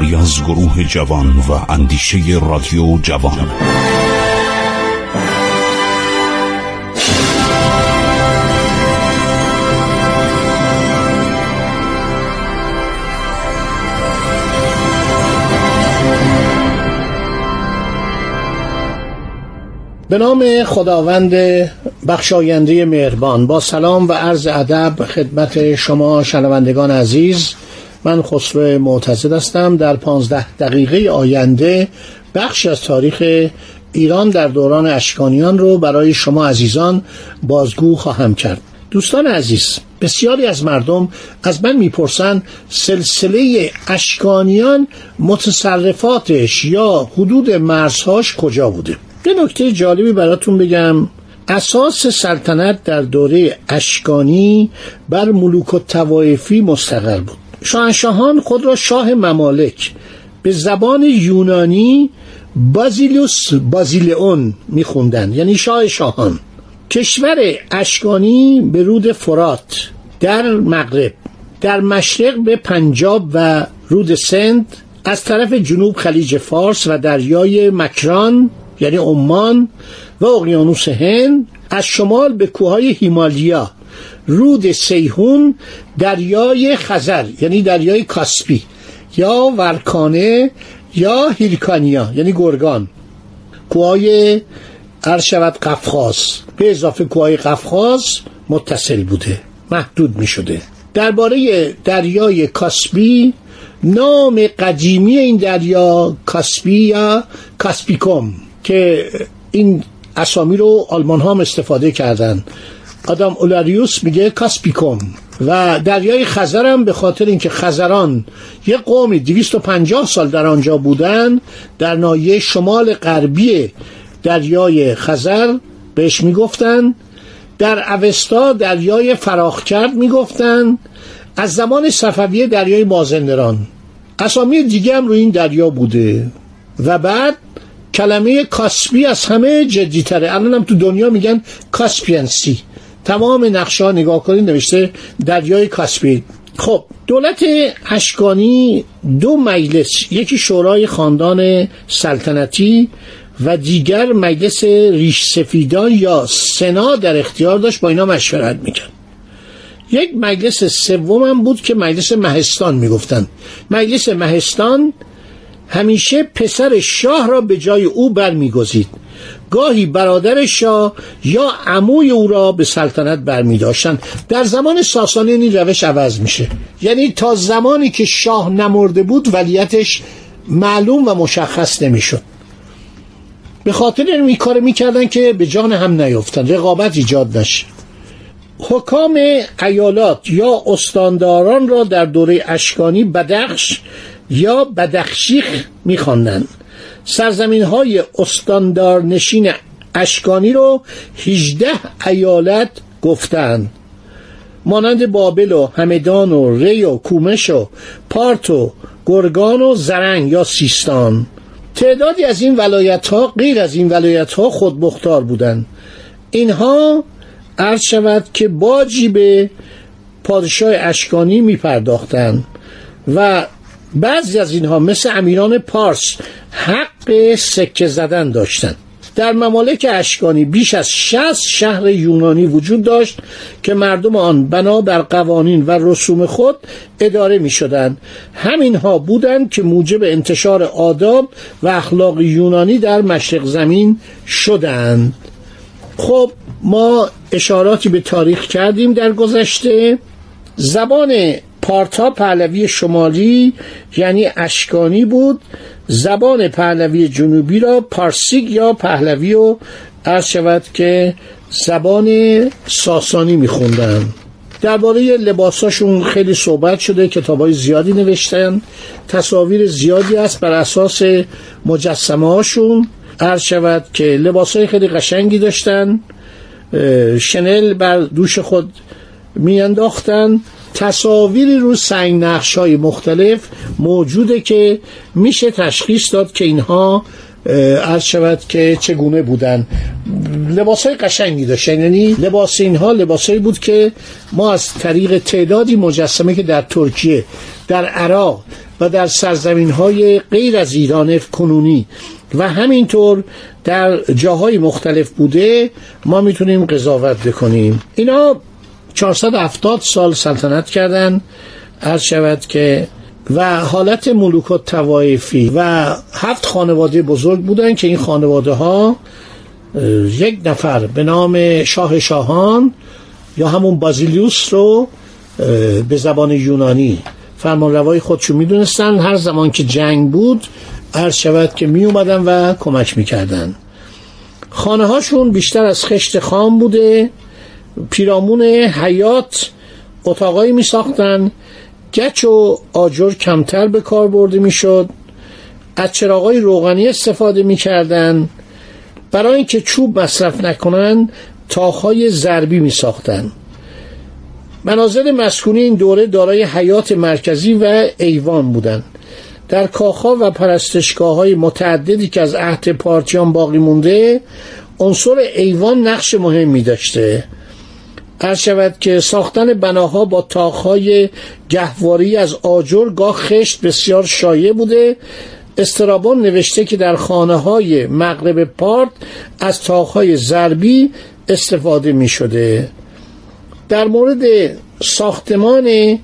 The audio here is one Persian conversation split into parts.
کاری از گروه جوان و اندیشه رادیو جوان. به نام خداوند بخشاینده مهربان با سلام و عرض ادب خدمت شما شنوندگان عزیز. من خسرو معتزد هستم. در پانزده دقیقه آینده بخش از تاریخ ایران در دوران اشکانیان رو برای شما عزیزان بازگو خواهم کرد. دوستان عزیز بسیاری از مردم از من می‌پرسند سلسله اشکانیان متصرفاتش یا حدود مرزهاش کجا بوده؟ یه نکته جالبی براتون بگم. اساس سلطنت در دوره اشکانی بر ملوک و توایفی مستقر بود. شاهنشاهان خود را شاه ممالک به زبان یونانی بازیلوس بازیلئون میخوندن یعنی شاه شاهان. کشور اشکانی به رود فرات در مغرب در مشرق به پنجاب و رود سند از طرف جنوب خلیج فارس و دریای مکران یعنی عمان و اقیانوس هند از شمال به کوههای هیمالیا رود سیهون دریای خزر یعنی دریای کاسپی یا ورکانه یا هیرکانیا یعنی گرگان. کوههای عرض شود قفقاز. به اضافه کوههای قفقاز متصل بوده محدود می شده درباره دریای کاسپی نام قدیمی این دریا کاسپی یا کاسپیکوم که این اسامی رو آلمان ها هم استفاده کردن. آدم اولاریوس میگه کاسپیکوم و دریای خزر هم به خاطر اینکه خزران یه قومی 250 سال در آنجا بودن در نایه شمال غربی دریای خزر بهش می‌گفتن. در اوستا دریای فراخ کرد می‌گفتن. از زمان صفویه دریای مازندران اسامی دیگه هم روی این دریا بوده. و بعد کلمه کاسپی از همه جدیتره. الان هم تو دنیا میگن Caspian Sea. تمام نقشه ها نگاه کنید نوشته دریای کاسپی. خب دولت اشکانی دو مجلس یکی شورای خاندان سلطنتی و دیگر مجلس ریش سفیدان یا سنا در اختیار داشت با اینا مشورت می‌کرد. یک مجلس سوم هم بود که مجلس مهستان می‌گفتن. مجلس مهستان همیشه پسر شاه را به جای او برمیگزید. گاهی برادر شاه یا عموی او را به سلطنت برمی در زمان ساسانی این روش عوض میشه. یعنی تا زمانی که شاه نمرده بود ولیتش معلوم و مشخص نمی‌شد. به خاطر این کار می‌کردن که به جان هم نیفتن رقابت ایجاد نشه. حکام ایالات یا استانداران را در دوره اشکانی بدخش یا بدخشیخ میخواندند. سرزمین های استاندار نشین اشکانی رو 18 ایالت گفتند. مانند بابل و همدان و ری و کومش و پارت و گرگان و زرنگ یا سیستان. تعدادی از این ولایت ها غیر از این ولایت ها خود مختار بودند. اینها عرض شود که باجی به پادشاه اشکانی می پرداختند و بعضی از اینها مثل امیران پارس حق سکه زدن داشتند در ممالک اشکانی بیش از 60 شهر یونانی وجود داشت که مردم آن بنا بر قوانین و رسوم خود اداره می شدند. همینها بودند که موجب انتشار آداب و اخلاق یونانی در مشرق زمین شدند. خب ما اشاراتی به تاریخ کردیم در گذشته. زبان پارتا پهلوی شمالی یعنی اشکانی بود. زبان پهلوی جنوبی را پارسیک یا پهلوی و عرض شود که زبان ساسانی میخوندن. درباره لباساشون خیلی صحبت شده کتاب های زیادی نوشتن. تصاویر زیادی است بر اساس مجسمه هاشون عرض شود که لباس های خیلی قشنگی داشتن. شنل بر دوش خود میانداختن. تصاویری رو سنگ نقش های مختلف موجوده که میشه تشخیص داد که اینها عرض شود که چگونه بودن. لباس های قشنگی داشتن. یعنی لباس اینها لباس بود که ما از طریق تعدادی مجسمه که در ترکیه در عراق و در سرزمین های غیر از ایران کنونی و همینطور در جاهای مختلف بوده ما می‌تونیم قضاوت بکنیم. اینا 470 سال سلطنت کردن. عرض شود که و حالت ملوک و توایفی و هفت خانواده بزرگ بودن که این خانواده ها یک نفر به نام شاه شاهان یا همون بازیلیوس رو به زبان یونانی فرمان روای خودشو می‌دونستن. هر زمان که جنگ بود عرض شود که می اومدن و کمک می‌کردن. خانه هاشون بیشتر از خشت خام بوده. پیرامون حیات اتاقایی می ساختن. گچ و آجر کمتر به کار برده می شد. از چراغای روغنی استفاده می کردن. برای اینکه چوب مصرف نکنن تاخهای ضربی می ساختن. مناظر مسکونی این دوره دارای حیات مرکزی و ایوان بودند در کاخها و پرستشگاه های متعددی که از عهد پارتیان باقی مونده عنصر ایوان نقش مهمی داشته. هر شود که ساختن بناها با تاخهای گهواری از آجر گاه خشت بسیار شایع بوده. استرابان نوشته که در خانه های مغرب پارت از تاخهای ضربی استفاده می شده در مورد ساختمان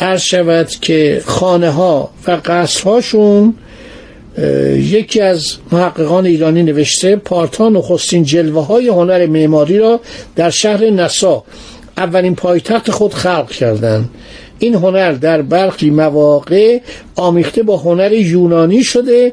عرض شود که خانه ها و قصرهاشون یکی از محققان ایرانی نوشته پارتان و خستین جلوه های هنر معماری را در شهر نسا اولین پایتخت خود خلق کردند. این هنر در برخی مواقع آمیخته با هنر یونانی شده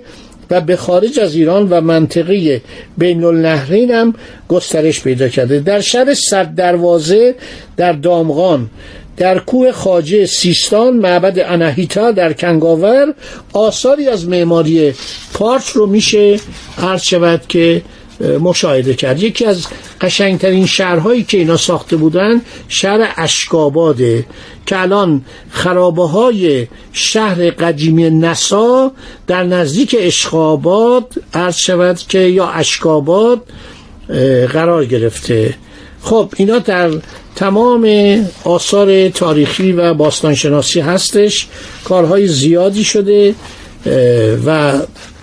و به خارج از ایران و منطقه بین النهرین هم گسترش پیدا کرده. در شهر صد دروازه در دامغان در کوه خاجه سیستان معبد انهیتا در کنگاور آثاری از معماری پارت رو میشه عرض شود که مشاهده کرد. یکی از قشنگترین شهرهایی که اینا ساخته بودن شهر اشکاباده که الان خرابه های شهر قدیمی نسا در نزدیک اشخاباد عرض شود که یا اشکاباد قرار گرفته. خب اینا در تمام آثار تاریخی و باستانشناسی هستش. کارهای زیادی شده و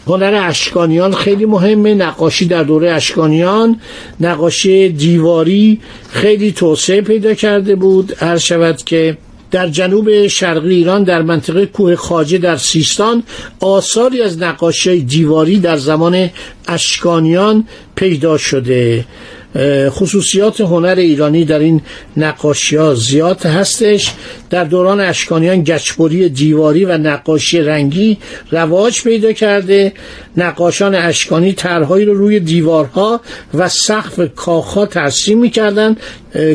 هنر اشکانیان خیلی مهمه. نقاشی در دوره اشکانیان نقاشی دیواری خیلی توسعه پیدا کرده بود. هر شود که در جنوب شرقی ایران در منطقه کوه خاجه در سیستان آثاری از نقاشی دیواری در زمان اشکانیان پیدا شده. خصوصیات هنر ایرانی در این نقاشی ها زیاد هستش. در دوران اشکانیان گچبری دیواری و نقاشی رنگی رواج پیدا کرده. نقاشان اشکانی طرحهایی رو روی دیوارها و سقف کاخها ترسیم می‌کردن.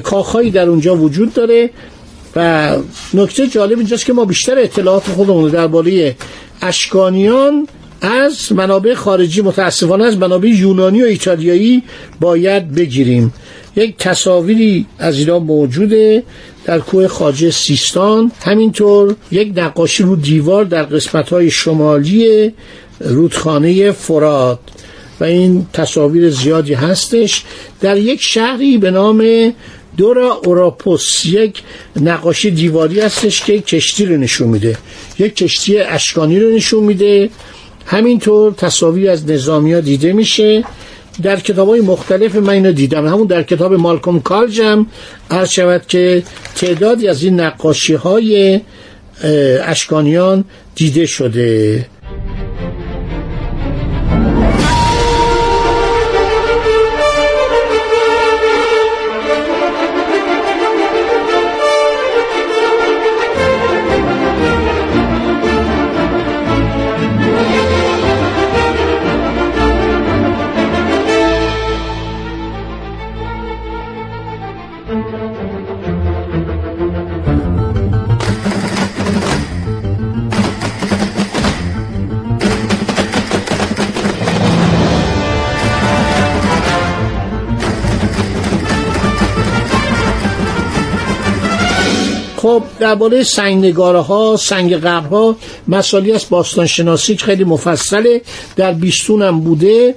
کاخهایی در اونجا وجود داره و نکته جالب اینجاست که ما بیشتر اطلاعات خودمون درباره اشکانیان از منابع خارجی متاسفانه از منابع یونانی و ایتالیایی باید بگیریم. یک تصاویری از ایران موجوده در کوه خاجه سیستان. همینطور یک نقاشی رو دیوار در قسمت های شمالی رودخانه فراد و این تصاویر زیادی هستش. در یک شهری به نام دورا اوراپوس یک نقاشی دیواری هستش که کشتی رو نشون میده. یک کشتی اشکانی رو نشون میده. همینطور تصاویر از نظامی ها دیده میشه. در کتاب های مختلف من اینو دیدم. همون در کتاب مالکوم کالج هم عرض شود که تعدادی از این نقاشی های اشکانیان دیده شده. درباره سنگ نگاره ها سنگ قبرها مسائلی از باستان شناسی خیلی مفصله در بیستون هم بوده.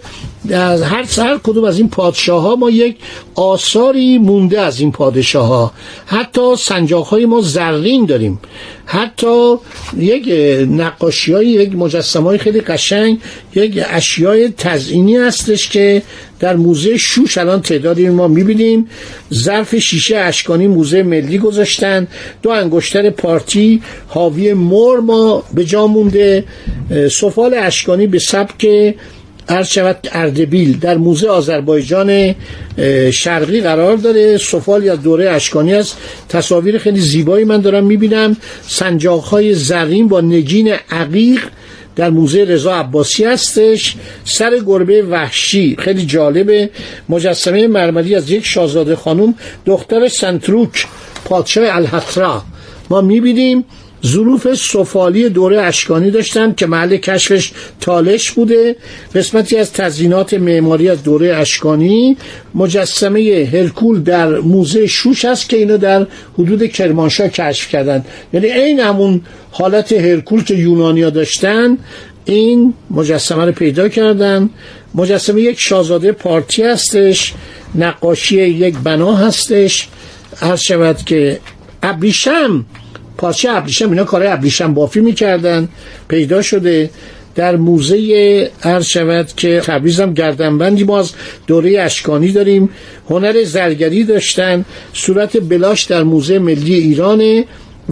در هر هر کدوم از این پادشاه ها ما یک آثاری مونده از این پادشاه ها حتی سنجاق های ما زرین داریم. حتی یک نقاشی های یک مجسم های خیلی قشنگ یک اشیای تزئینی هستش که در موزه شوش الان تعدادی ما می‌بینیم. ظرف شیشه اشکانی موزه ملی گذاشتن. دو انگشتر پارتی حاوی مر ما به جا مونده. سفال اشکانی به سبک عرض شود اردبیل در موزه آذربایجان شرقی قرار داره. سفال یا دوره اشکانی است. تصاویر خیلی زیبایی من دارم می‌بینم. سنجاق های زرین با نگین عقیق در موزه رضا عباسی هستش. سر گربه وحشی خیلی جالبه. مجسمه مرمری از یک شاهزاده خانم دختر سنتروک پادشاه الحترا ما می‌بینیم ظروف سفالی دوره اشکانی داشتن که محل کشفش تالش بوده. قسمتی از تزینات معماری از دوره اشکانی. مجسمه هرکول در موزه شوش است که اینو در حدود کرمانشاه کشف کردن. یعنی این همون حالت هرکول که یونانیا داشتن این مجسمه رو پیدا کردن. مجسمه یک شاهزاده پارتی هستش نقاشی یک بنا هستش. هر شود که ابریشم پارچه ابریشم اینا کارهای ابریشم بافی می‌کردن پیدا شده. در موزه عرض شود که تبریز هم گردنبندی. ما از دوره اشکانی داریم. هنر زرگری داشتن. صورت بلاش در موزه ملی ایرانه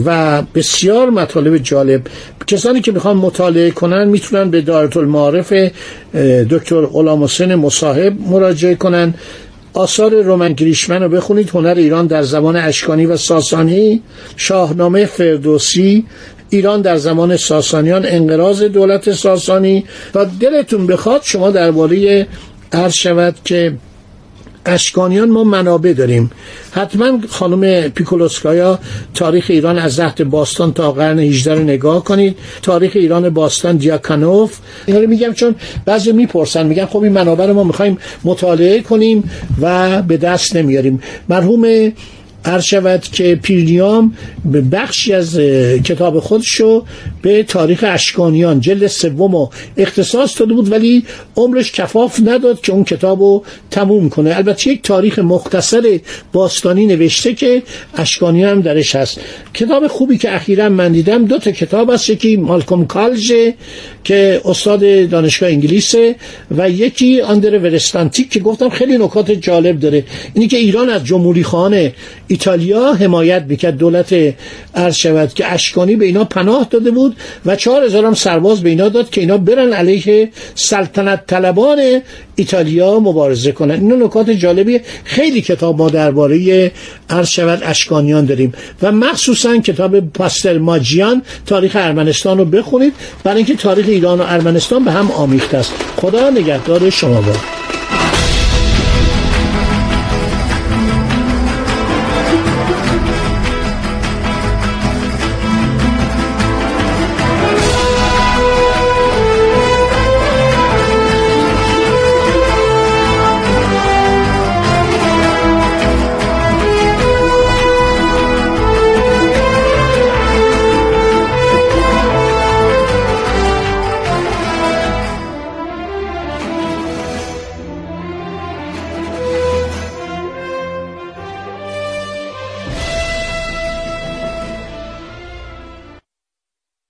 و بسیار مطالب جالب. کسانی که می‌خوان مطالعه کنن می‌تونن به دارت المعارف دکتر غلام حسین مصاحب مراجعه کنن. آثار رومن گریشمن رو بخونید. هنر ایران در زمان اشکانی و ساسانی. شاهنامه فردوسی ایران در زمان ساسانیان. انقراض دولت ساسانی. و دلتون بخواد شما درباره عرض شود که اشکانیان ما منابع داریم. حتما خانم پیکولوسکایا تاریخ ایران از عهد باستان تا قرن 18 رو نگاه کنید. تاریخ ایران باستان دیاکانوف. اینا رو میگم چون بعضی می‌پرسن میگن خب این منابع رو ما می‌خوایم مطالعه کنیم و به دست نمیاریم. مرحوم عرض شود که پیرنیام به بخشی از کتاب خودشو به تاریخ اشکانیان جلد سوم اختصاص داده بود ولی عمرش کفاف نداد که اون کتابو تموم کنه. البته یک تاریخ مختصر باستانی نوشته که اشکانیان هم درش هست. کتاب خوبی که اخیرا من دیدم دو تا کتاب هست یکی مالکوم کالج که استاد دانشگاه انگلیسه و یکی آندر ورستانتیک که گفتم خیلی نکات جالب داره. اینی که ایران از جمهوری خانه ایتالیا حمایت می‌کرد. دولت عرض شود که اشکانی به اینا پناه داده بود و چهار هزار هم سرباز به اینا داد که اینا برن علیه سلطنت طلبان ایتالیا مبارزه کنن. این نکات جالبی خیلی کتاب ما درباره عرض شود اشکانیان داریم و مخصوصا کتاب پاستر ماجیان تاریخ ارمنستان رو بخونید. برای اینکه تاریخ ایران و ارمنستان به هم آمیخته است. خدا نگهدار شما با